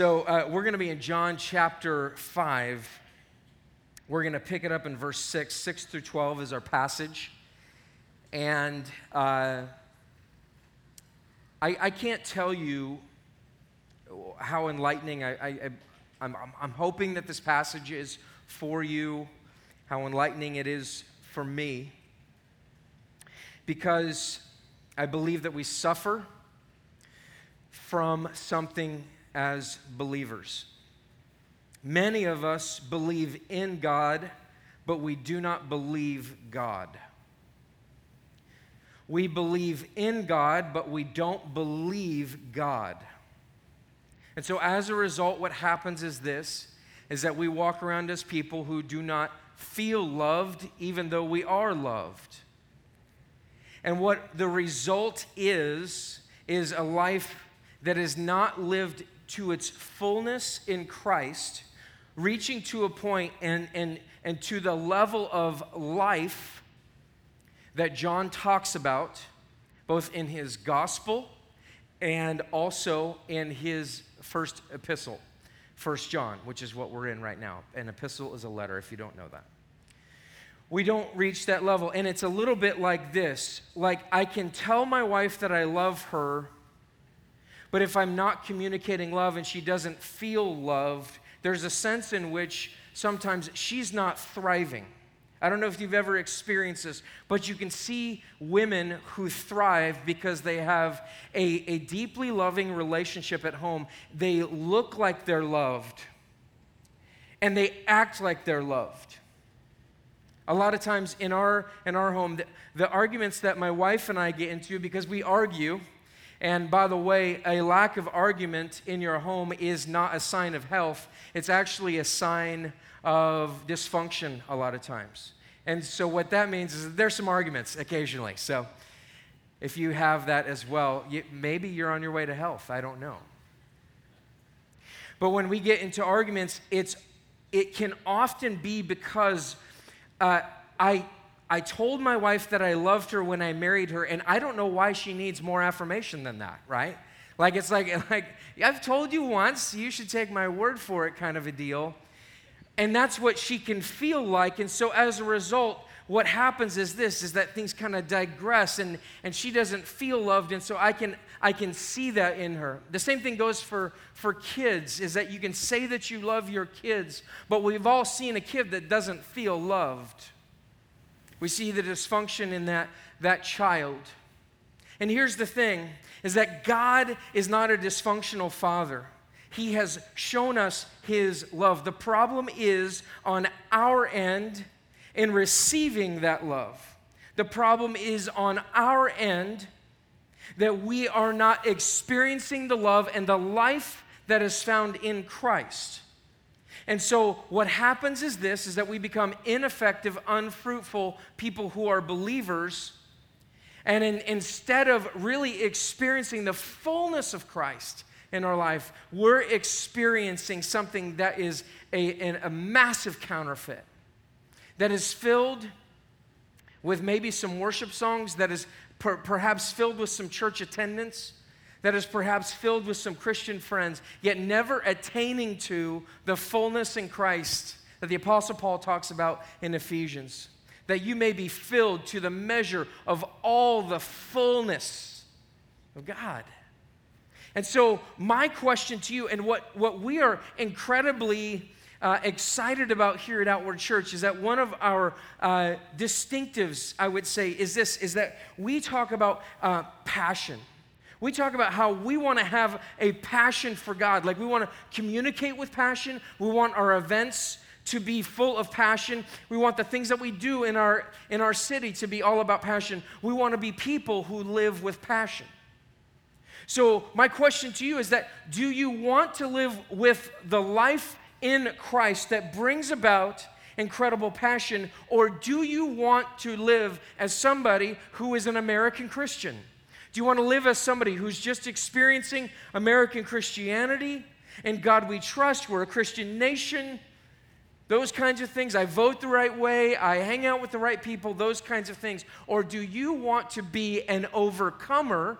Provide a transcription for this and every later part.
So uh, we're going to be in John chapter 5. We're going to pick it up in verse 6. 6 through 12 is our passage. And uh, I, I, can't tell you how enlightening I, I, I'm, I'm hoping that this passage is for you, how enlightening it is for me. Because I believe that we suffer from something as believers. Many of us believe in God, but we do not believe God. We believe in God, but we don't believe God. And so as a result, what happens is this is that we walk around as people who do not feel loved, even though we are loved. And what the result is, is a life that is not lived to its fullness in Christ, reaching to a point and, and, and to the level of life that John talks about, both in his gospel and also in his first epistle, First John, which is what we're in right now. An epistle is a letter, if you don't know that. We don't reach that level. And it's a little bit like this like, I can tell my wife that I love her but if I'm not communicating love and she doesn't feel loved, there's a sense in which sometimes she's not thriving. I don't know if you've ever experienced this, but you can see women who thrive because they have a, a deeply loving relationship at home. They look like they're loved and they act like they're loved. A lot of times in our, in our home, the, the arguments that my wife and I get into, because we argue, and by the way, a lack of argument in your home is not a sign of health, it's actually a sign of dysfunction a lot of times. And so, what that means is there's some arguments occasionally. So, if you have that as well, you, maybe you're on your way to health. I don't know. But when we get into arguments, it's, it can often be because uh, I, I told my wife that I loved her when I married her, and I don't know why she needs more affirmation than that, right? Like it's like, like I've told you once, you should take my word for it, kind of a deal. And that's what she can feel like. And so as a result, what happens is this is that things kind of digress and, and she doesn't feel loved and so I can I can see that in her. The same thing goes for, for kids, is that you can say that you love your kids, but we've all seen a kid that doesn't feel loved. We see the dysfunction in that, that child. And here's the thing is that God is not a dysfunctional father. He has shown us his love. The problem is on our end in receiving that love. The problem is on our end that we are not experiencing the love and the life that is found in Christ. And so what happens is this is that we become ineffective, unfruitful people who are believers. And in, instead of really experiencing the fullness of Christ in our life, we're experiencing something that is a, a massive counterfeit, that is filled with maybe some worship songs, that is per, perhaps filled with some church attendance that is perhaps filled with some Christian friends, yet never attaining to the fullness in Christ that the Apostle Paul talks about in Ephesians. That you may be filled to the measure of all the fullness of God. And so, my question to you, and what, what we are incredibly uh, excited about here at Outward Church, is that one of our uh, distinctives, I would say, is this is that we talk about uh, passion. We talk about how we want to have a passion for God. Like we want to communicate with passion. We want our events to be full of passion. We want the things that we do in our, in our city to be all about passion. We want to be people who live with passion. So, my question to you is that do you want to live with the life in Christ that brings about incredible passion, or do you want to live as somebody who is an American Christian? Do you want to live as somebody who's just experiencing American Christianity and God we trust? We're a Christian nation. Those kinds of things. I vote the right way. I hang out with the right people. Those kinds of things. Or do you want to be an overcomer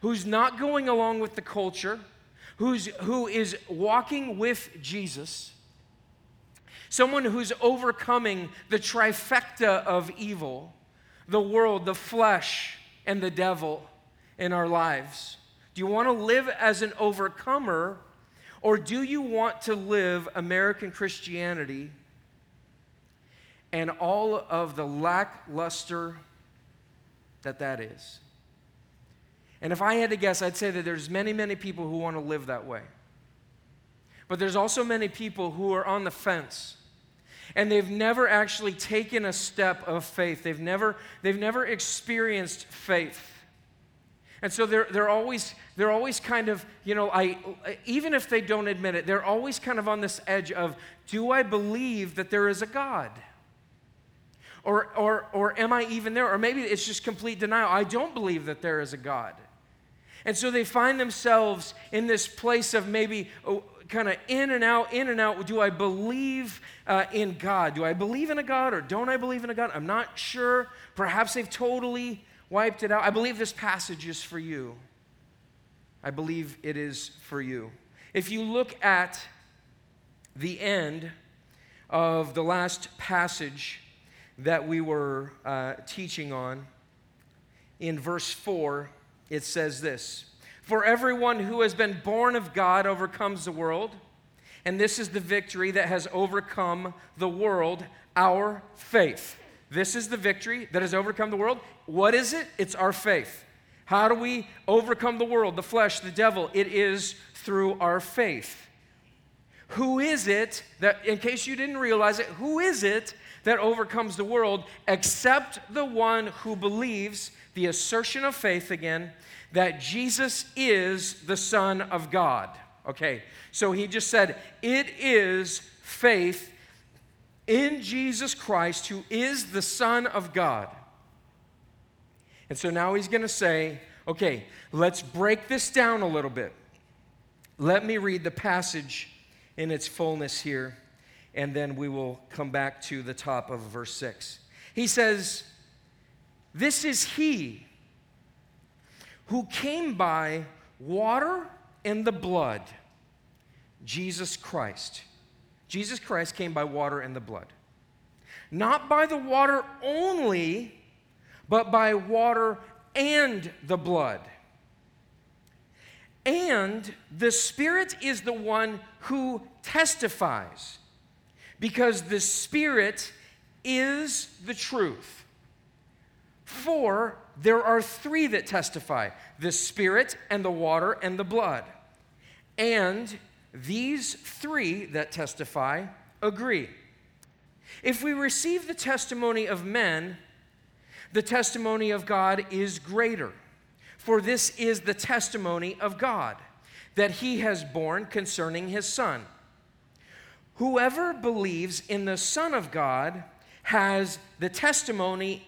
who's not going along with the culture, who's, who is walking with Jesus, someone who's overcoming the trifecta of evil the world, the flesh, and the devil in our lives? Do you want to live as an overcomer, or do you want to live American Christianity and all of the lackluster that that is? And if I had to guess, I'd say that there's many, many people who want to live that way. But there's also many people who are on the fence and they've never actually taken a step of faith. They've never, they've never experienced faith. And so they're, they're, always, they're always kind of, you know, I, even if they don't admit it, they're always kind of on this edge of do I believe that there is a God? Or, or, or am I even there? Or maybe it's just complete denial. I don't believe that there is a God. And so they find themselves in this place of maybe oh, kind of in and out, in and out. Do I believe uh, in God? Do I believe in a God or don't I believe in a God? I'm not sure. Perhaps they've totally wiped it out. I believe this passage is for you. I believe it is for you. If you look at the end of the last passage that we were uh, teaching on, in verse 4, it says this for everyone who has been born of God overcomes the world. And this is the victory that has overcome the world, our faith. This is the victory that has overcome the world. What is it? It's our faith. How do we overcome the world, the flesh, the devil? It is through our faith. Who is it that, in case you didn't realize it, who is it that overcomes the world except the one who believes the assertion of faith again that Jesus is the Son of God. Okay, so he just said, It is faith in Jesus Christ, who is the Son of God. And so now he's going to say, Okay, let's break this down a little bit. Let me read the passage in its fullness here, and then we will come back to the top of verse 6. He says, This is he who came by water and the blood, Jesus Christ. Jesus Christ came by water and the blood. Not by the water only, but by water and the blood. And the Spirit is the one who testifies, because the Spirit is the truth. For there are three that testify the Spirit, and the water, and the blood. And these three that testify agree. If we receive the testimony of men, the testimony of God is greater. For this is the testimony of God that he has borne concerning his Son. Whoever believes in the Son of God has the testimony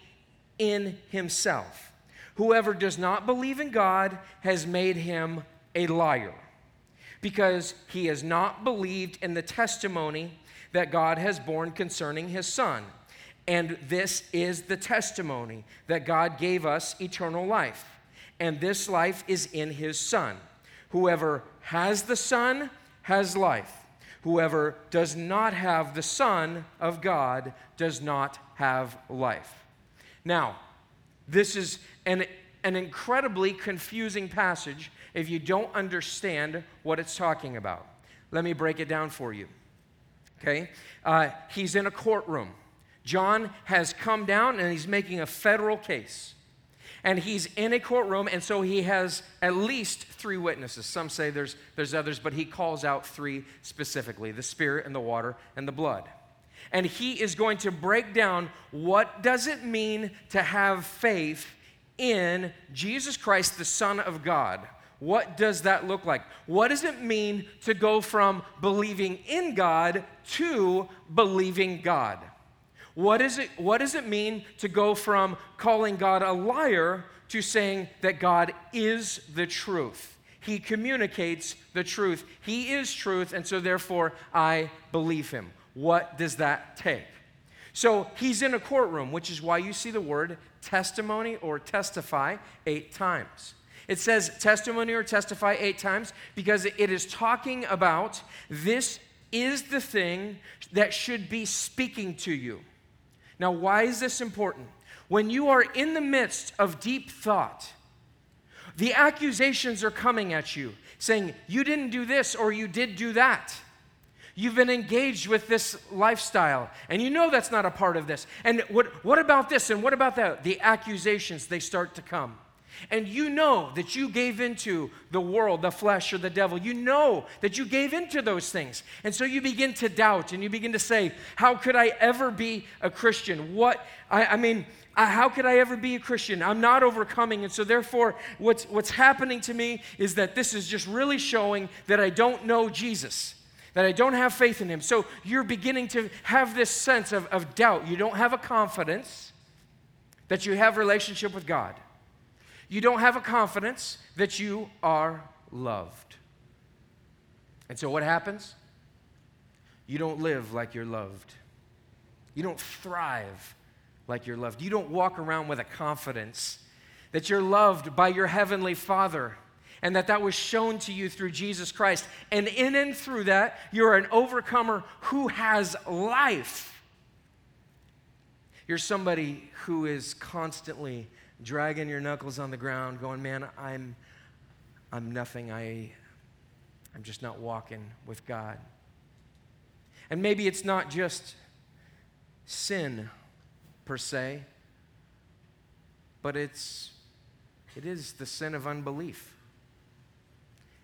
in himself. Whoever does not believe in God has made him a liar because he has not believed in the testimony that God has borne concerning his Son. And this is the testimony that God gave us eternal life. And this life is in his Son. Whoever has the Son has life. Whoever does not have the Son of God does not have life. Now, this is an, an incredibly confusing passage if you don't understand what it's talking about. Let me break it down for you. Okay? Uh, he's in a courtroom. John has come down and he's making a federal case. And he's in a courtroom, and so he has at least three witnesses. Some say there's, there's others, but he calls out three specifically the Spirit and the water and the blood and he is going to break down what does it mean to have faith in Jesus Christ the Son of God. What does that look like? What does it mean to go from believing in God to believing God? What, is it, what does it mean to go from calling God a liar to saying that God is the truth? He communicates the truth. He is truth, and so therefore I believe him. What does that take? So he's in a courtroom, which is why you see the word testimony or testify eight times. It says testimony or testify eight times because it is talking about this is the thing that should be speaking to you. Now, why is this important? When you are in the midst of deep thought, the accusations are coming at you saying, You didn't do this or you did do that. You've been engaged with this lifestyle, and you know that's not a part of this. And what, what about this and what about that? The accusations, they start to come. And you know that you gave into the world, the flesh, or the devil. You know that you gave into those things. And so you begin to doubt and you begin to say, How could I ever be a Christian? What, I, I mean, I, how could I ever be a Christian? I'm not overcoming. And so, therefore, what's, what's happening to me is that this is just really showing that I don't know Jesus that I don't have faith in him. So you're beginning to have this sense of, of doubt. You don't have a confidence that you have relationship with God. You don't have a confidence that you are loved. And so what happens? You don't live like you're loved. You don't thrive like you're loved. You don't walk around with a confidence that you're loved by your heavenly Father and that that was shown to you through Jesus Christ. And in and through that, you're an overcomer who has life. You're somebody who is constantly dragging your knuckles on the ground, going, Man, I'm, I'm nothing. I, I'm just not walking with God. And maybe it's not just sin per se, but it's, it is the sin of unbelief.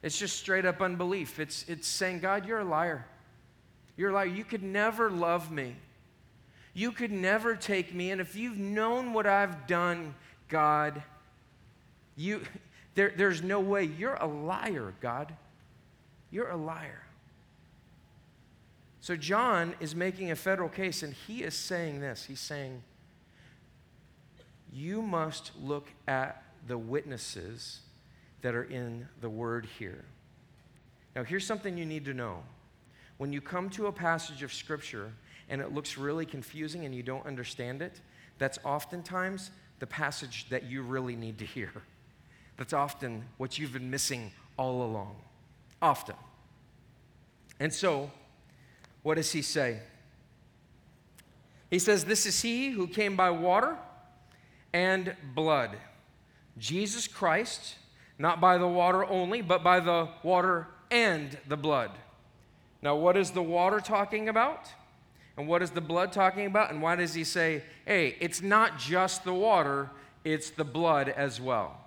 It's just straight up unbelief. It's, it's saying, God, you're a liar. You're a liar. You could never love me. You could never take me. And if you've known what I've done, God, you, there, there's no way. You're a liar, God. You're a liar. So John is making a federal case, and he is saying this. He's saying, You must look at the witnesses that are in the word here. Now, here's something you need to know. When you come to a passage of Scripture and it looks really confusing and you don't understand it, that's oftentimes the passage that you really need to hear. That's often what you've been missing all along. Often. And so, what does he say? He says, This is he who came by water and blood, Jesus Christ not by the water only, but by the water and the blood. Now, what is the water talking about? And what is the blood talking about? And why does he say, hey, it's not just the water, it's the blood as well?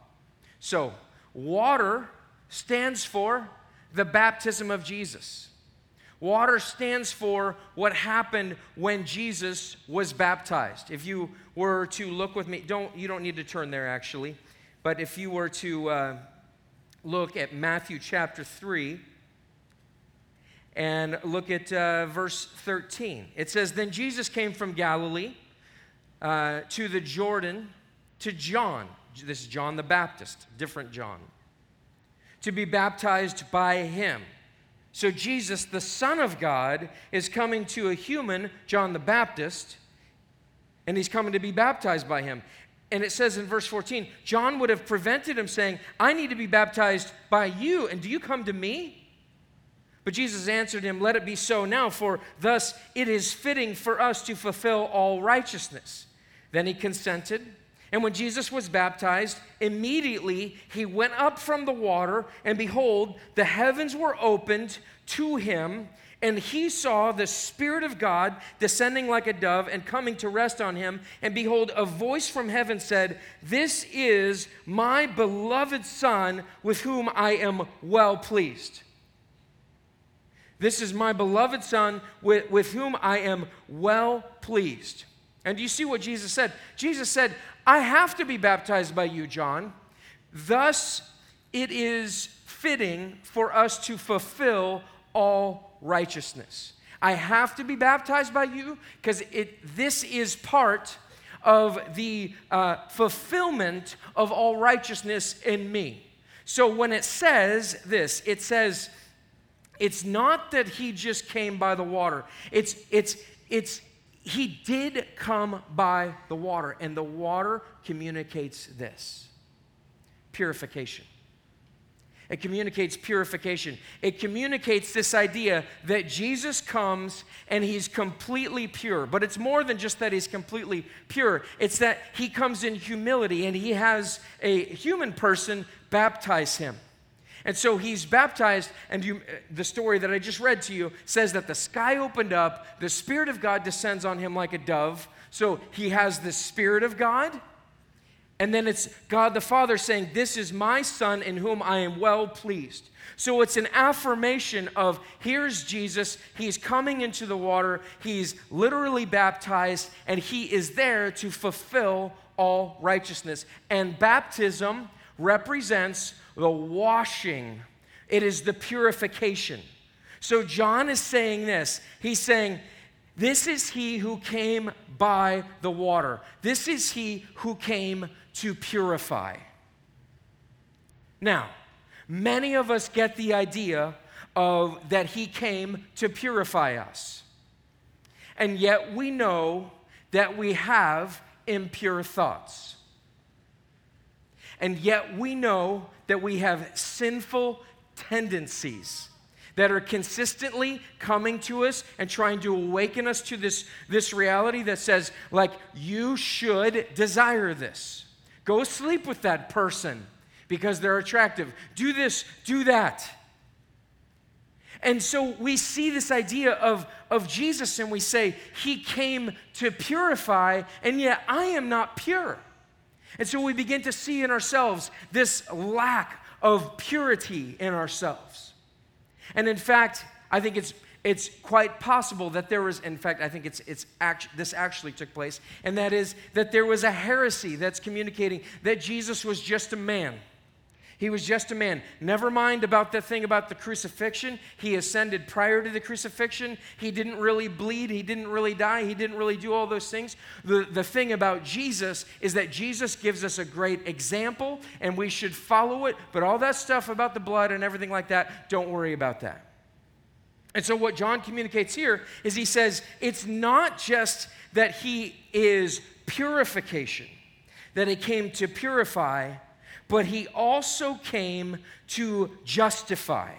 So, water stands for the baptism of Jesus. Water stands for what happened when Jesus was baptized. If you were to look with me, don't you don't need to turn there actually. But if you were to uh, look at Matthew chapter 3 and look at uh, verse 13, it says, Then Jesus came from Galilee uh, to the Jordan to John. This is John the Baptist, different John, to be baptized by him. So Jesus, the Son of God, is coming to a human, John the Baptist, and he's coming to be baptized by him. And it says in verse 14, John would have prevented him saying, I need to be baptized by you, and do you come to me? But Jesus answered him, Let it be so now, for thus it is fitting for us to fulfill all righteousness. Then he consented. And when Jesus was baptized, immediately he went up from the water, and behold, the heavens were opened to him, and he saw the Spirit of God descending like a dove and coming to rest on him. And behold, a voice from heaven said, This is my beloved Son with whom I am well pleased. This is my beloved Son with, with whom I am well pleased. And do you see what Jesus said? Jesus said, I have to be baptized by you, John. Thus, it is fitting for us to fulfill all righteousness. I have to be baptized by you because it this is part of the uh, fulfillment of all righteousness in me. So when it says this, it says, it's not that he just came by the water. It's, it's, it's, he did come by the water, and the water communicates this purification. It communicates purification. It communicates this idea that Jesus comes and he's completely pure. But it's more than just that he's completely pure, it's that he comes in humility and he has a human person baptize him. And so he's baptized, and you, uh, the story that I just read to you says that the sky opened up, the Spirit of God descends on him like a dove. So he has the Spirit of God, and then it's God the Father saying, This is my Son in whom I am well pleased. So it's an affirmation of here's Jesus, he's coming into the water, he's literally baptized, and he is there to fulfill all righteousness. And baptism represents the washing, it is the purification. So John is saying this. He's saying, This is he who came by the water. This is he who came to purify. Now, many of us get the idea of that he came to purify us. And yet we know that we have impure thoughts. And yet we know that we have sinful tendencies that are consistently coming to us and trying to awaken us to this, this reality that says, like, you should desire this. Go sleep with that person because they're attractive. Do this, do that. And so we see this idea of, of Jesus and we say, He came to purify, and yet I am not pure. And so we begin to see in ourselves this lack of purity in ourselves. And in fact, I think it's, it's quite possible that there was, in fact, I think it's, it's act, this actually took place, and that is that there was a heresy that's communicating that Jesus was just a man he was just a man. Never mind about the thing about the crucifixion. He ascended prior to the crucifixion. He didn't really bleed. He didn't really die. He didn't really do all those things. The, the thing about Jesus is that Jesus gives us a great example and we should follow it. But all that stuff about the blood and everything like that, don't worry about that. And so, what John communicates here is he says it's not just that he is purification, that he came to purify but he also came to justify.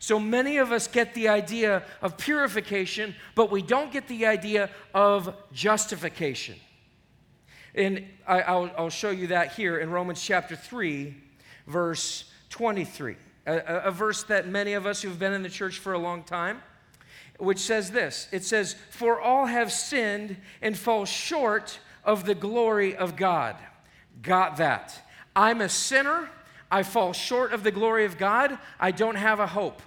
So many of us get the idea of purification, but we don't get the idea of justification. And I, will I'll show you that here in Romans chapter 3, verse 23, a, a verse that many of us who've been in the church for a long time, which says this it says, For all have sinned and fall short of the glory of God got that. I'm a sinner. I fall short of the glory of God. I don't have a hope.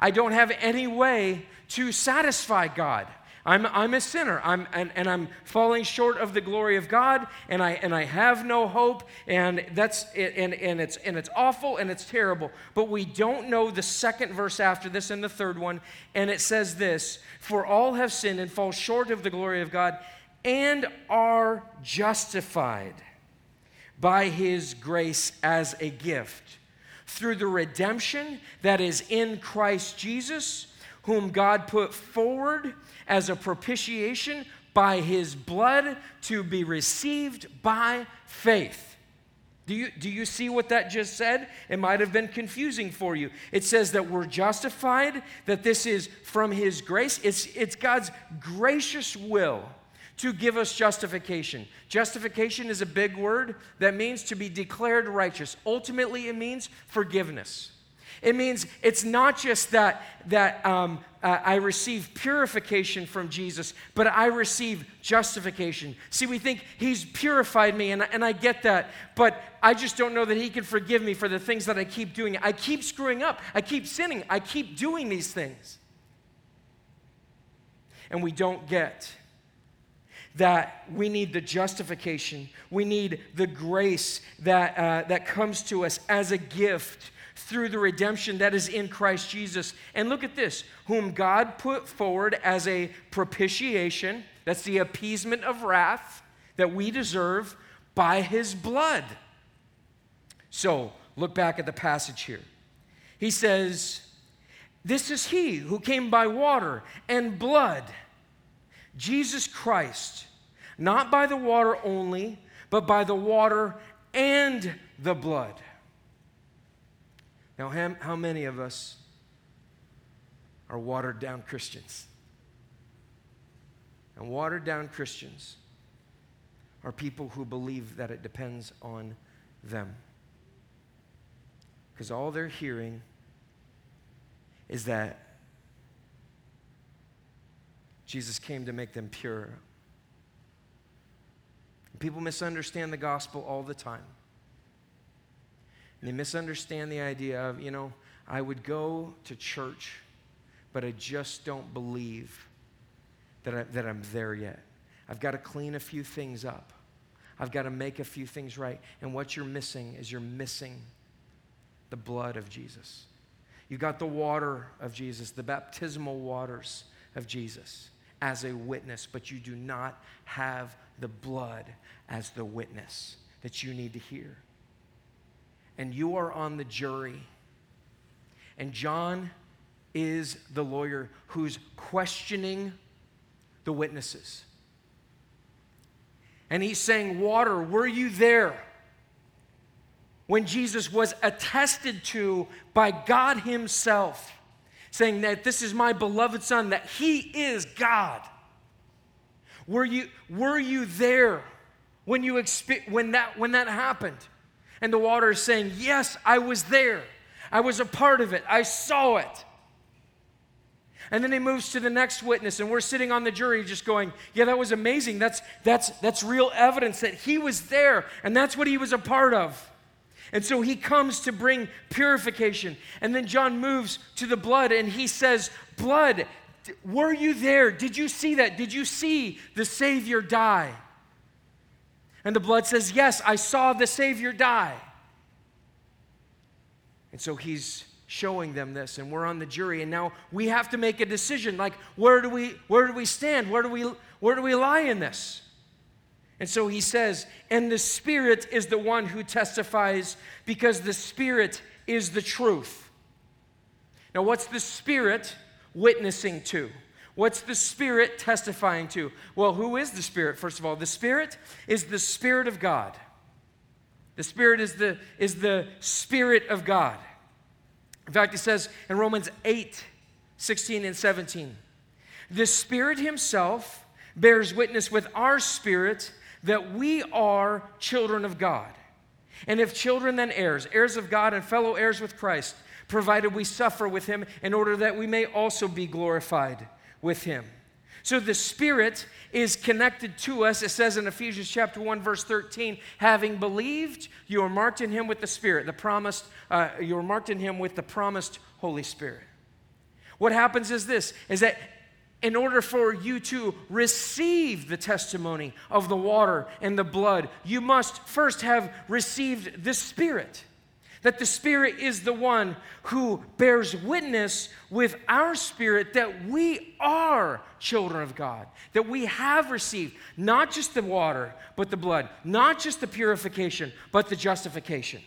I don't have any way to satisfy God. I'm, I'm a sinner I'm, and, and I'm falling short of the glory of God and I, and I have no hope and that's and, and, it's, and it's awful and it's terrible. But we don't know the second verse after this and the third one. And it says this For all have sinned and fall short of the glory of God and are justified by his grace as a gift through the redemption that is in Christ Jesus, whom God put forward as a propitiation by his blood to be received by faith. Do you, do you see what that just said? It might have been confusing for you. It says that we're justified, that this is from His grace. It's, it's God's gracious will to give us justification. Justification is a big word that means to be declared righteous. Ultimately, it means forgiveness. It means it's not just that, that um, uh, I receive purification from Jesus, but I receive justification. See, we think He's purified me, and, and I get that, but I just don't know that He can forgive me for the things that I keep doing. I keep screwing up, I keep sinning, I keep doing these things. And we don't get that we need the justification, we need the grace that, uh, that comes to us as a gift through the redemption that is in Christ Jesus. And look at this whom God put forward as a propitiation, that's the appeasement of wrath that we deserve by his blood. So look back at the passage here. He says, This is he who came by water and blood Jesus Christ, not by the water only, but by the water and the blood. Now, how, many of us are watered down Christians? And watered down Christians are people who believe that it depends on them. Because all they're hearing is that Jesus came to make them pure. People misunderstand the gospel all the time. And they misunderstand the idea of, you know, I would go to church, but I just don't believe that, I, that I'm there yet. I've got to clean a few things up. I've got to make a few things right. And what you're missing is you're missing the blood of Jesus. You've got the water of Jesus, the baptismal waters of Jesus as a witness, but you do not have the blood as the witness that you need to hear. And you are on the jury. And John is the lawyer who's questioning the witnesses. And he's saying, Water, were you there? When Jesus was attested to by God Himself, saying that this is my beloved Son, that He is God. Were you, were you there when, you expe- when, that, when that happened? And the water is saying, Yes, I was there. I was a part of it. I saw it. And then he moves to the next witness, and we're sitting on the jury just going, Yeah, that was amazing. That's, that's, that's real evidence that he was there, and that's what he was a part of. And so he comes to bring purification. And then John moves to the blood, and he says, Blood, were you there? Did you see that? Did you see the Savior die? And the blood says, Yes, I saw the Savior die. And so he's showing them this and we're on the jury and now we have to make a decision like where do we where do we stand where do we where do we lie in this and so he says and the spirit is the one who testifies because the spirit is the truth. Now what's the spirit witnessing to? What's the spirit testifying to? Well who is the spirit first of all? The spirit is the spirit of god. The spirit is the is the spirit of god. In fact, it says in Romans 8 16 and 17, the Spirit Himself bears witness with our spirit that we are children of God. And if children, then heirs, heirs of God and fellow heirs with Christ, provided we suffer with Him in order that we may also be glorified with Him. So the Spirit is connected to us. It says in Ephesians chapter 1, verse 13, having believed, you are marked in him with the Spirit, the promised, uh, you are marked in him with the promised Holy Spirit. What happens is this, is that in order for you to receive the testimony of the water and the blood, you must first have received the Spirit that the Spirit is the one who bears witness with our spirit that we are children of God, that we have received not just the water, but the blood, not just the purification, but the justification.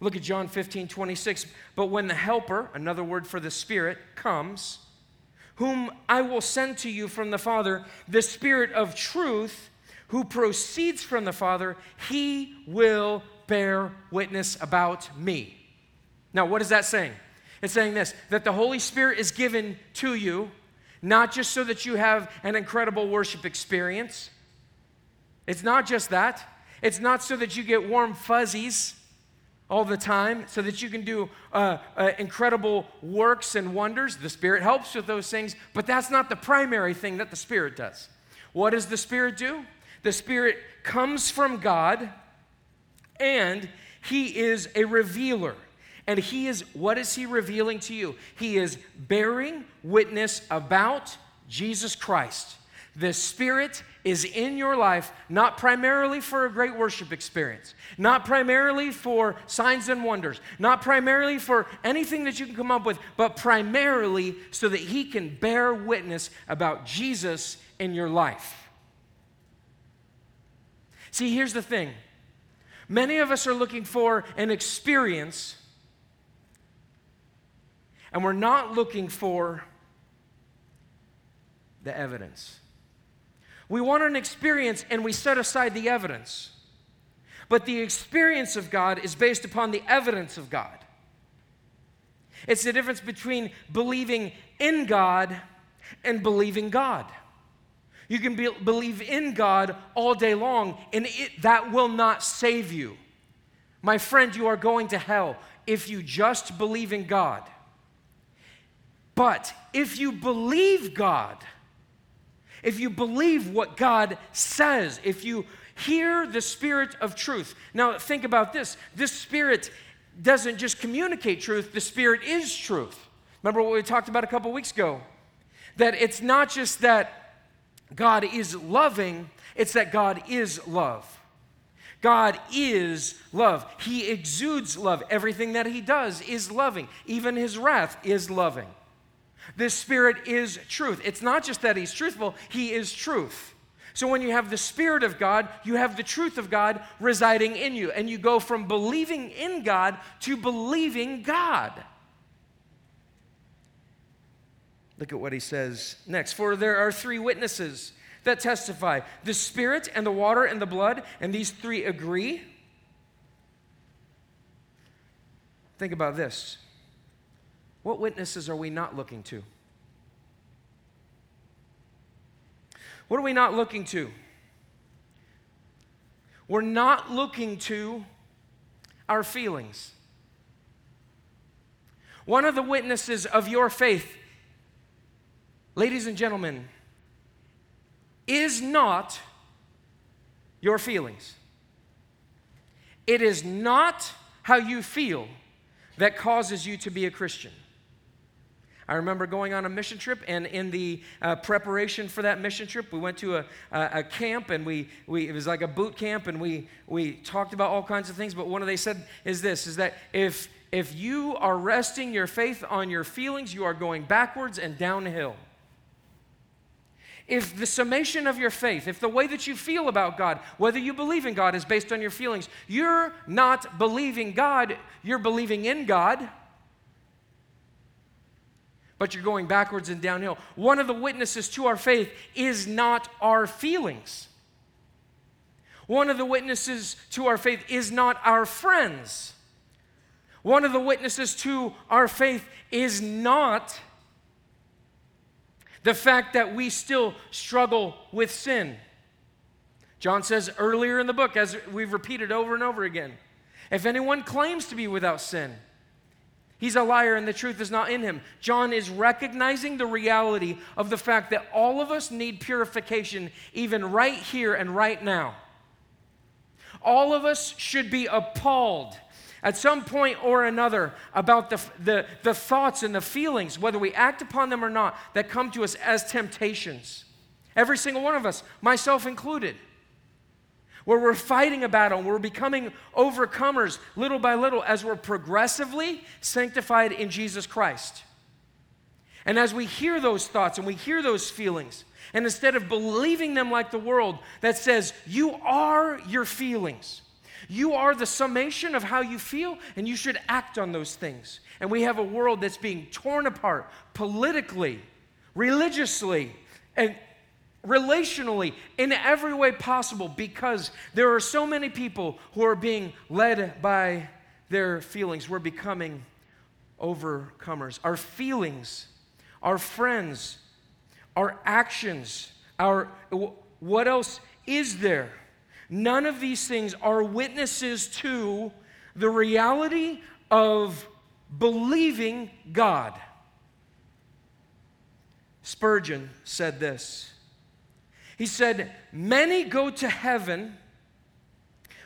Look at John 15, 26. But when the Helper, another word for the Spirit, comes, whom I will send to you from the Father, the Spirit of truth, who proceeds from the Father, he will bear witness about me. Now, what is that saying? It's saying this that the Holy Spirit is given to you, not just so that you have an incredible worship experience. It's not just that. It's not so that you get warm fuzzies all the time, so that you can do uh, uh, incredible works and wonders. The Spirit helps with those things, but that's not the primary thing that the Spirit does. What does the Spirit do? The Spirit comes from God and He is a revealer. And He is, what is He revealing to you? He is bearing witness about Jesus Christ. The Spirit is in your life not primarily for a great worship experience, not primarily for signs and wonders, not primarily for anything that you can come up with, but primarily so that He can bear witness about Jesus in your life. See, here's the thing many of us are looking for an experience, and we're not looking for the evidence. We want an experience and we set aside the evidence. But the experience of God is based upon the evidence of God. It's the difference between believing in God and believing God. You can be, believe in God all day long, and it, that will not save you. My friend, you are going to hell if you just believe in God. But if you believe God, if you believe what God says, if you hear the Spirit of truth. Now, think about this this Spirit doesn't just communicate truth, the Spirit is truth. Remember what we talked about a couple weeks ago? That it's not just that God is loving, it's that God is love. God is love. He exudes love. Everything that He does is loving. Even His wrath is loving. This Spirit is truth. It's not just that He's truthful, He is truth. So when you have the Spirit of God, you have the truth of God residing in you, and you go from believing in God to believing God. Look at what he says next. For there are three witnesses that testify the Spirit and the water and the blood, and these three agree. Think about this. What witnesses are we not looking to? What are we not looking to? We're not looking to our feelings. One of the witnesses of your faith, ladies and gentlemen, is not your feelings. It is not how you feel that causes you to be a Christian. I remember going on a mission trip, and in the uh, preparation for that mission trip, we went to a, a, a, camp, and we, we it was like a boot camp, and we we talked about all kinds of things. But one of they said is this: is that if if you are resting your faith on your feelings, you are going backwards and downhill. If the summation of your faith, if the way that you feel about God, whether you believe in God is based on your feelings, you're not believing God, you're believing in God but you're going backwards and downhill. One of the witnesses to our faith is not our feelings. One of the witnesses to our faith is not our friends. One of the witnesses to our faith is not the fact that we still struggle with sin. John says earlier in the book, as we've repeated over and over again, if anyone claims to be without sin, He's a liar and the truth is not in him. John is recognizing the reality of the fact that all of us need purification, even right here and right now. All of us should be appalled at some point or another about the, the, the thoughts and the feelings, whether we act upon them or not, that come to us as temptations. Every single one of us, myself included where we're fighting a battle and we're becoming overcomers little by little as we're progressively sanctified in Jesus Christ. And as we hear those thoughts and we hear those feelings, and instead of believing them like the world that says, you are your feelings, you are the summation of how you feel, and you should act on those things. And we have a world that's being torn apart politically, religiously, and relationally, in every way possible, because there are so many people who are being led by their feelings. We're becoming overcomers. Our feelings, our friends, our actions, our what else is there? None of these things are witnesses to the reality of believing God. Spurgeon said this he said, Many go to heaven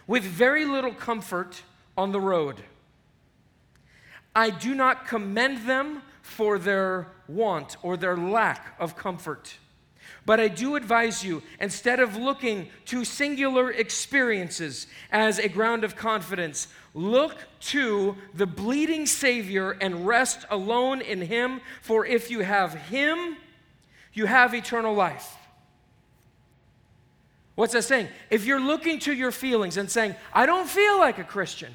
with very little comfort on the road. I do not commend them for their want or their lack of comfort. But I do advise you, instead of looking to singular experiences as a ground of confidence, look to the bleeding Savior and rest alone in Him, for if you have Him, you have eternal life. What's that saying? If you're looking to your feelings and saying, I don't feel like a Christian,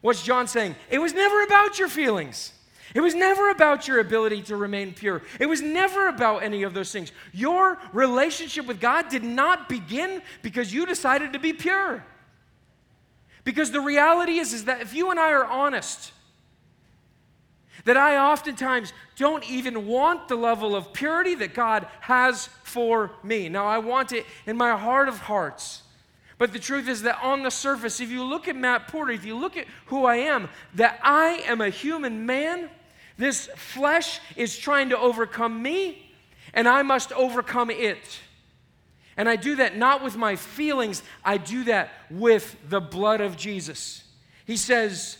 what's John saying? It was never about your feelings. It was never about your ability to remain pure. It was never about any of those things. Your relationship with God did not begin because you decided to be pure. Because the reality is, is that if you and I are honest, that I oftentimes don't even want the level of purity that God has for me. Now, I want it in my heart of hearts. But the truth is that on the surface, if you look at Matt Porter, if you look at who I am, that I am a human man, this flesh is trying to overcome me, and I must overcome it. And I do that not with my feelings, I do that with the blood of Jesus. He says,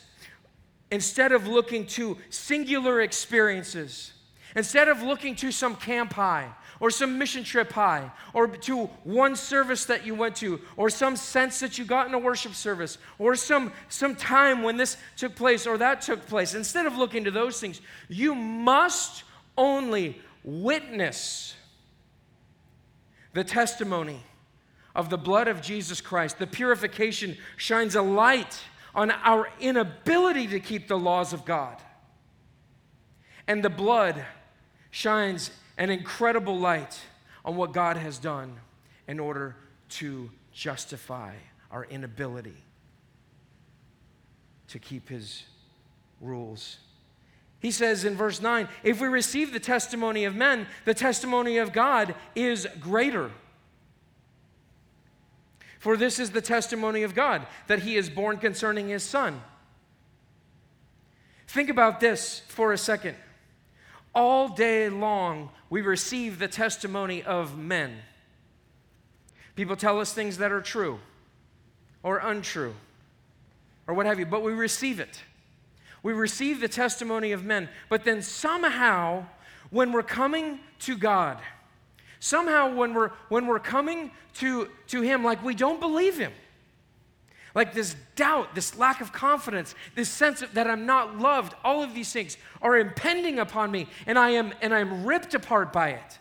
instead of looking to singular experiences, instead of looking to some camp high or some mission trip high or to one service that you went to or some sense that you got in a worship service or some, some time when this took place or that took place, instead of looking to those things, you must only witness the testimony of the blood of Jesus Christ. The purification shines a light on our inability to keep the laws of God. And the blood shines an incredible light on what God has done in order to justify our inability to keep his rules. He says in verse 9, if we receive the testimony of men, the testimony of God is greater. For this is the testimony of God, that he is borne concerning his son. Think about this for a second. All day long, we receive the testimony of men. People tell us things that are true or untrue or what have you, but we receive it. We receive the testimony of men, but then somehow, when we're coming to God, somehow when we're when we're coming to to him like we don't believe him. Like this doubt this lack of confidence this sense of, that i'm not loved all of these things are impending upon me and i am and i'm ripped apart by it.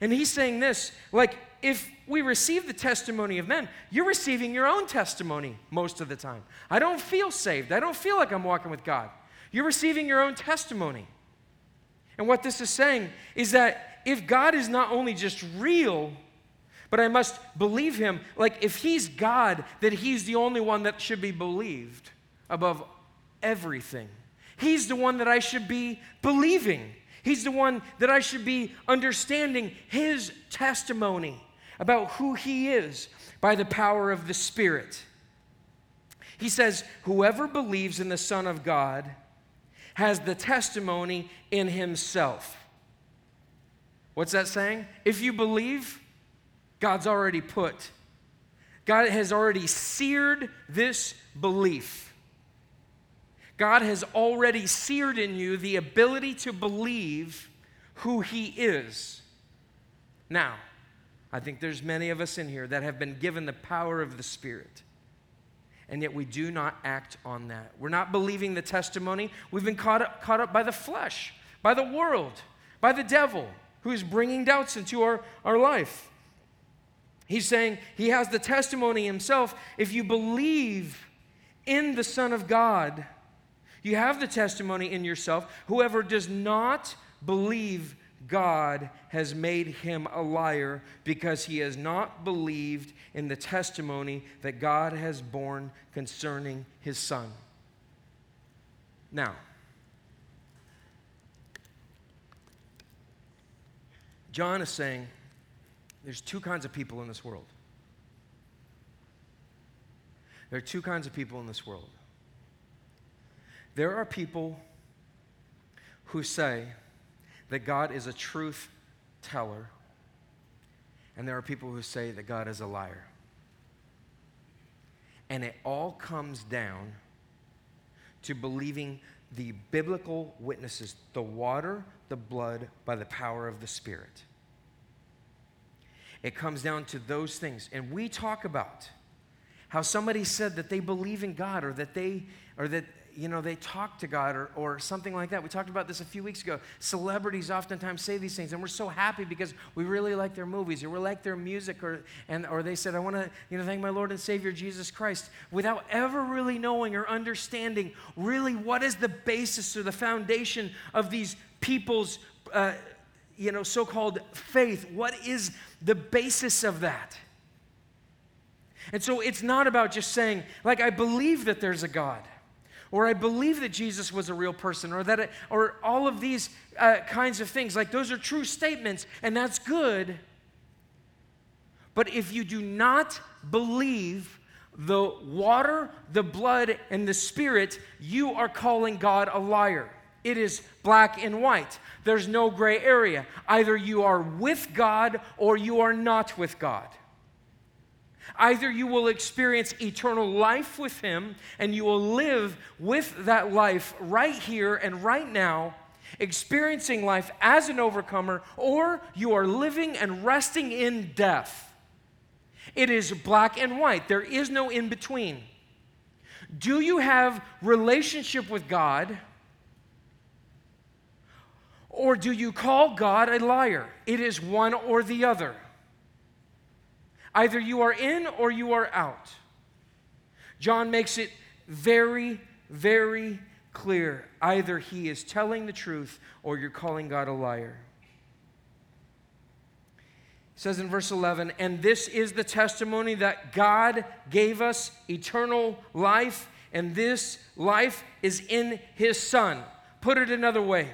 And he's saying this like if we receive the testimony of men you're receiving your own testimony most of the time. I don't feel saved. I don't feel like i'm walking with god. You're receiving your own testimony. And what this is saying is that if God is not only just real, but I must believe him, like if he's God, that he's the only one that should be believed above everything. He's the one that I should be believing. He's the one that I should be understanding his testimony about who he is by the power of the Spirit. He says, Whoever believes in the Son of God has the testimony in himself. What's that saying? If you believe, God's already put, God has already seared this belief. God has already seared in you the ability to believe who He is. Now, I think there's many of us in here that have been given the power of the Spirit. And yet we do not act on that. We're not believing the testimony. We've been caught up, caught up by the flesh, by the world, by the devil who is bringing doubts into our, our life. He's saying he has the testimony himself. If you believe in the Son of God, you have the testimony in yourself. Whoever does not believe God has made him a liar because he has not believed in the testimony that God has borne concerning his Son. Now, John is saying there's two kinds of people in this world. There are two kinds of people in this world. There are people who say that God is a truth teller, and there are people who say that God is a liar. And it all comes down to believing the biblical witnesses, the water, the blood, by the power of the Spirit. It comes down to those things. And we talk about how somebody said that they believe in God or that they, or that, you know, they talk to God or, or something like that. We talked about this a few weeks ago. Celebrities oftentimes say these things, and we're so happy because we really like their movies or we like their music, or, and, or they said, I want to you know, thank my Lord and Savior Jesus Christ, without ever really knowing or understanding really what is the basis or the foundation of these people's. Uh, you know, so called faith. What is the basis of that? And so it's not about just saying, like, I believe that there's a God or I believe that Jesus was a real person, or that, it, or all of these uh, kinds of things. Like those are true statements, and that's good. But if you do not believe the water, the blood, and the spirit, you are calling God a liar. It is black and white. There's no gray area. Either you are with God or you are not with God. Either you will experience eternal life with Him and you will live with that life right here and right now, experiencing life as an overcomer, or you are living and resting in death. It is black and white, there is no in between. Do you have relationship with God? Or do you call God a liar? It is one or the other. Either you are in or you are out. John makes it very, very clear. Either he is telling the truth or you're calling God a liar. He says in verse 11, and this is the testimony that God gave us eternal life, and this life is in his Son. Put it another way.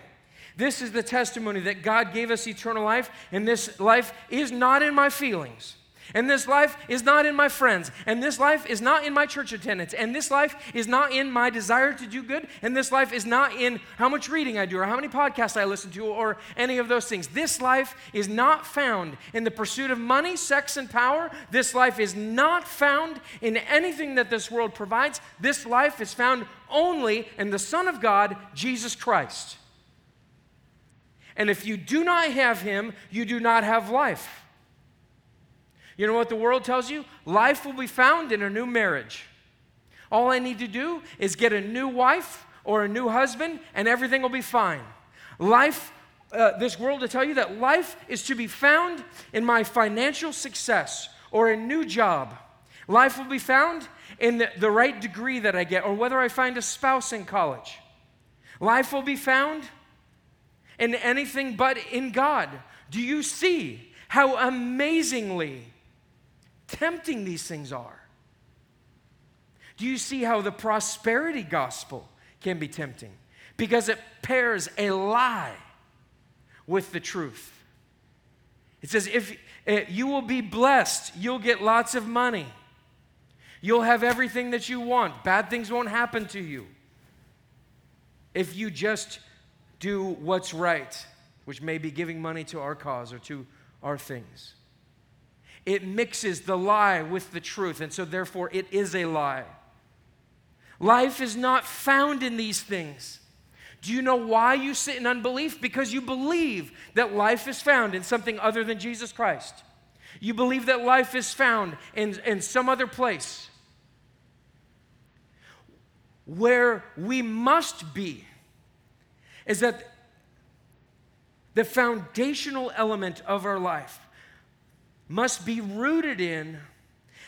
This is the testimony that God gave us eternal life, and this life is not in my feelings. And this life is not in my friends. And this life is not in my church attendance. And this life is not in my desire to do good. And this life is not in how much reading I do or how many podcasts I listen to or any of those things. This life is not found in the pursuit of money, sex, and power. This life is not found in anything that this world provides. This life is found only in the Son of God, Jesus Christ. And if you do not have Him, you do not have life. You know what the world tells you? Life will be found in a new marriage. All I need to do is get a new wife or a new husband, and everything will be fine. Life, uh, this world will tell you that life is to be found in my financial success or a new job. Life will be found in the, the right degree that I get or whether I find a spouse in college. Life will be found in anything but in God. Do you see how amazingly tempting these things are. Do you see how the prosperity gospel can be tempting? Because it pairs a lie with the truth. It says, if uh, you will be blessed, you'll get lots of money. You'll have everything that you want. Bad things won't happen to you. If you just do what's right, which may be giving money to our cause or to our things. It mixes the lie with the truth, and so therefore it is a lie. Life is not found in these things. Do you know why you sit in unbelief? Because you believe that life is found in something other than Jesus Christ. You believe that life is found in, in some other place. Where we must be is that the foundational element of our life must be rooted in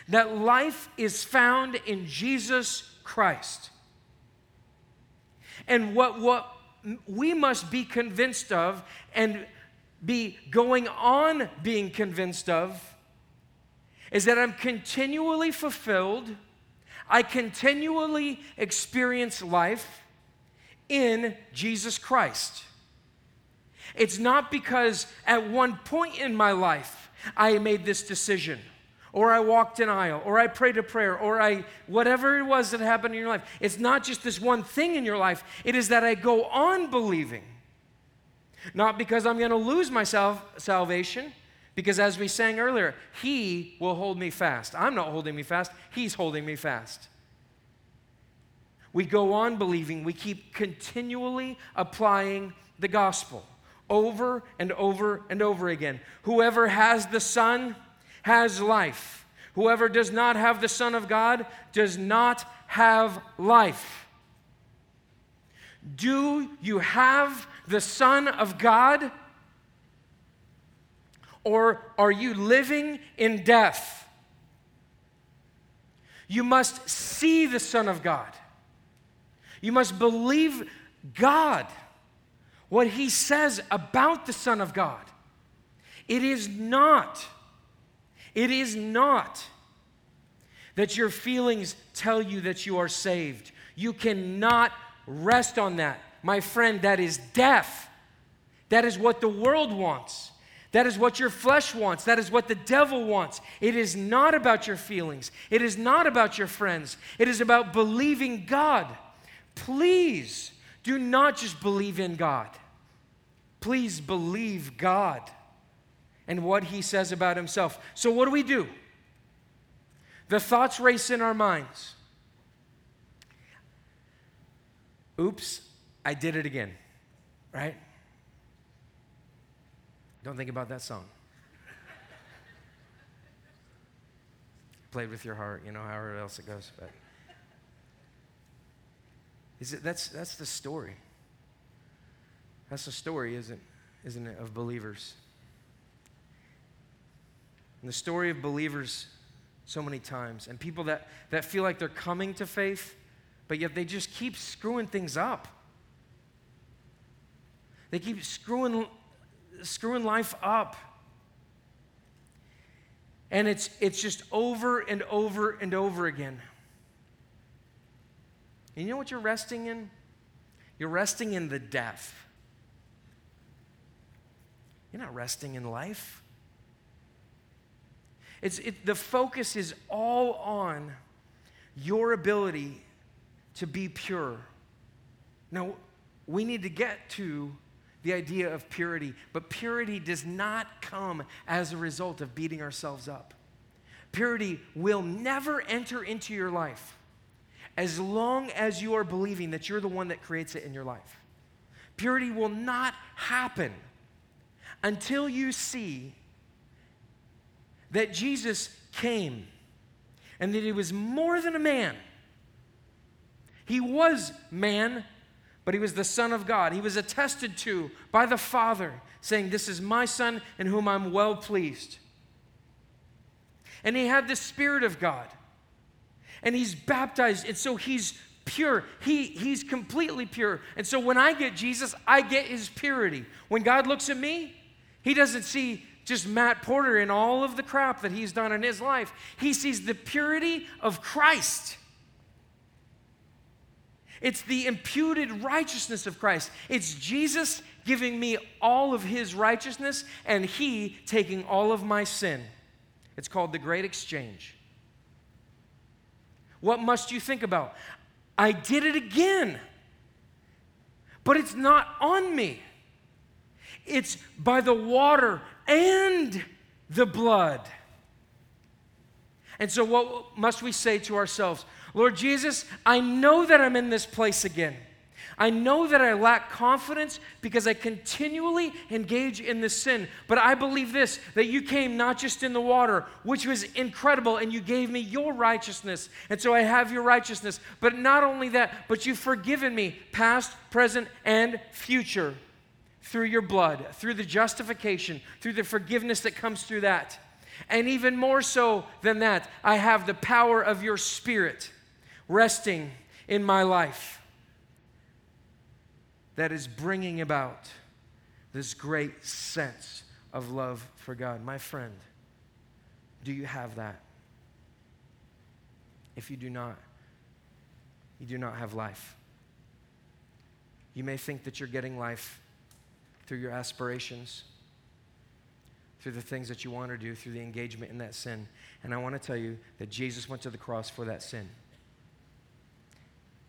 that life is found in Jesus Christ. And what, what we must be convinced of and be going on being convinced of is that I'm continually fulfilled, I continually experience life in Jesus Christ. It's not because at one point in my life I made this decision, or I walked an aisle, or I prayed a prayer, or I, whatever it was that happened in your life. It's not just this one thing in your life, it is that I go on believing. Not because I'm going to lose my sal- salvation, because as we sang earlier, He will hold me fast. I'm not holding me fast, He's holding me fast. We go on believing, we keep continually applying the gospel over and over and over again. Whoever has the Son has life. Whoever does not have the Son of God does not have life. Do you have the Son of God? Or are you living in death? You must see the Son of God. You must believe God, what He says about the Son of God. It is not, it is not that your feelings tell you that you are saved. You cannot rest on that. My friend, that is death. That is what the world wants. That is what your flesh wants. That is what the devil wants. It is not about your feelings. It is not about your friends. It is about believing God. Please do not just believe in God. Please believe God and what He says about Himself. So, what do we do? The thoughts race in our minds. Oops, I did it again, right? Don't think about that song. Played with your heart, you know, however else it goes. But is it, that's, that's the story. That's the story, isn't, isn't it, of believers? And the story of believers so many times, and people that, that feel like they're coming to faith, but yet they just keep screwing things up. They keep screwing, screwing life up. And it's, it's just over and over and over again. And you know what you're resting in? You're resting in the death. You're not resting in life. It's, it, the focus is all on your ability to be pure. Now, we need to get to the idea of purity, but purity does not come as a result of beating ourselves up. Purity will never enter into your life as long as you are believing that you're the one that creates it in your life. Purity will not happen until you see that Jesus came and that he was more than a man. He was man, but he was the Son of God. He was attested to by the Father, saying, This is my Son in whom I'm well pleased. And he had the Spirit of God and he's baptized, and so he's pure. He, he's completely pure. And so when I get Jesus, I get his purity. When God looks at me, he doesn't see just Matt Porter and all of the crap that he's done in his life. He sees the purity of Christ. It's the imputed righteousness of Christ. It's Jesus giving me all of his righteousness and he taking all of my sin. It's called the great exchange. What must you think about? I did it again. But it's not on me. It's by the water and the blood. And so, what must we say to ourselves? Lord Jesus, I know that I'm in this place again. I know that I lack confidence because I continually engage in this sin. But I believe this that you came not just in the water, which was incredible, and you gave me your righteousness. And so I have your righteousness. But not only that, but you've forgiven me, past, present, and future, through your blood, through the justification, through the forgiveness that comes through that. And even more so than that, I have the power of your spirit resting in my life that is bringing about this great sense of love for God. My friend, do you have that? If you do not, you do not have life. You may think that you're getting life through your aspirations, through the things that you want to do, through the engagement in that sin. And I want to tell you that Jesus went to the cross for that sin.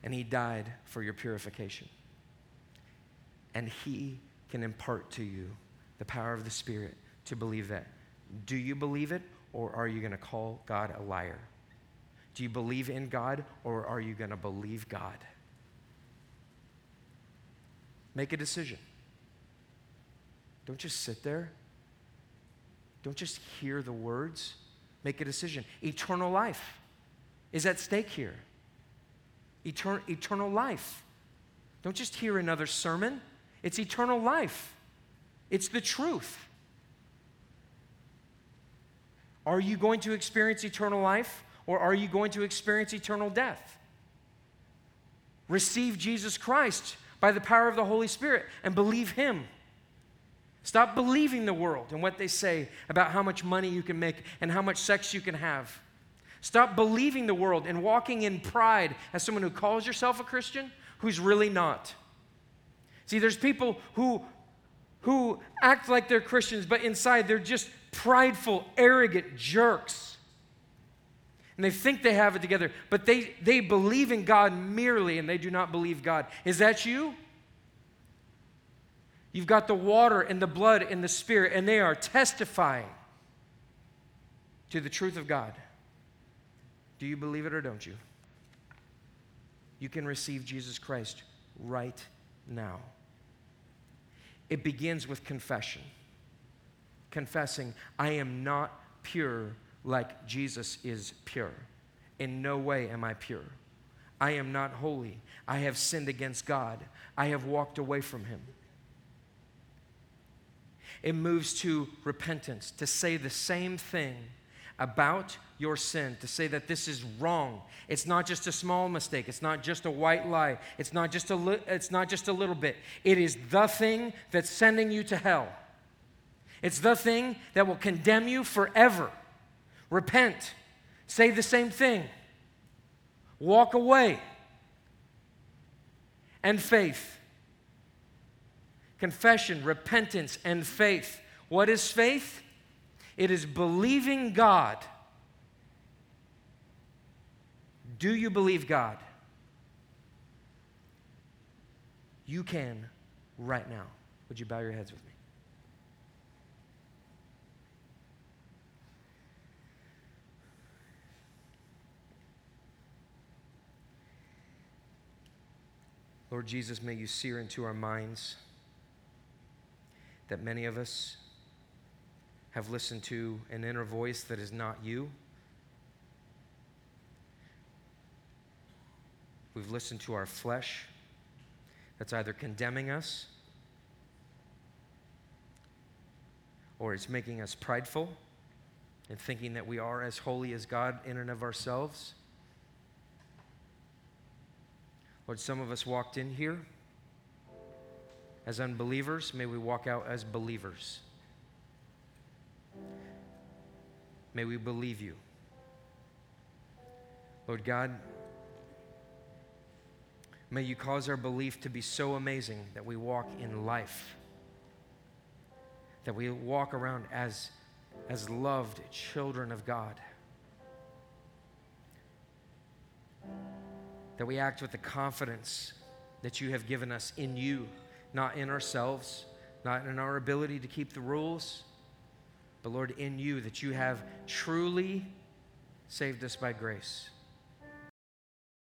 And he died for your purification and He can impart to you the power of the Spirit to believe that. Do you believe it, or are you going to call God a liar? Do you believe in God, or are you going to believe God? Make a decision. Don't just sit there. Don't just hear the words. Make a decision. Eternal life is at stake here. Etern- eternal life. Don't just hear another sermon, it's eternal life, it's the truth. Are you going to experience eternal life or are you going to experience eternal death? Receive Jesus Christ by the power of the Holy Spirit and believe Him. Stop believing the world and what they say about how much money you can make and how much sex you can have. Stop believing the world and walking in pride as someone who calls yourself a Christian who's really not. See, there's people who, who act like they're Christians, but inside they're just prideful, arrogant jerks. And they think they have it together, but they, they believe in God merely and they do not believe God. Is that you? You've got the water and the blood and the spirit, and they are testifying to the truth of God. Do you believe it or don't you? You can receive Jesus Christ right now. It begins with confession. Confessing, I am not pure like Jesus is pure. In no way am I pure. I am not holy. I have sinned against God. I have walked away from Him. It moves to repentance, to say the same thing about your sin, to say that this is wrong. It's not just a small mistake, it's not just a white lie, it's not just a, li- it's not just a little bit. It is the thing that's sending you to hell. It's the thing that will condemn you forever. Repent. Say the same thing. Walk away. And faith. Confession, repentance, and faith. What is faith? It is believing God. Do you believe God? You can right now. Would you bow your heads with me? Lord Jesus, may you sear into our minds that many of us have listened to an inner voice that is not you. We've listened to our flesh that's either condemning us or it's making us prideful and thinking that we are as holy as God in and of ourselves. Lord, some of us walked in here as unbelievers. May we walk out as believers. May we believe you. Lord God, may you cause our belief to be so amazing that we walk in life, that we walk around as, as loved children of God. that we act with the confidence that you have given us in you, not in ourselves, not in our ability to keep the rules, but Lord, in you, that you have truly saved us by grace.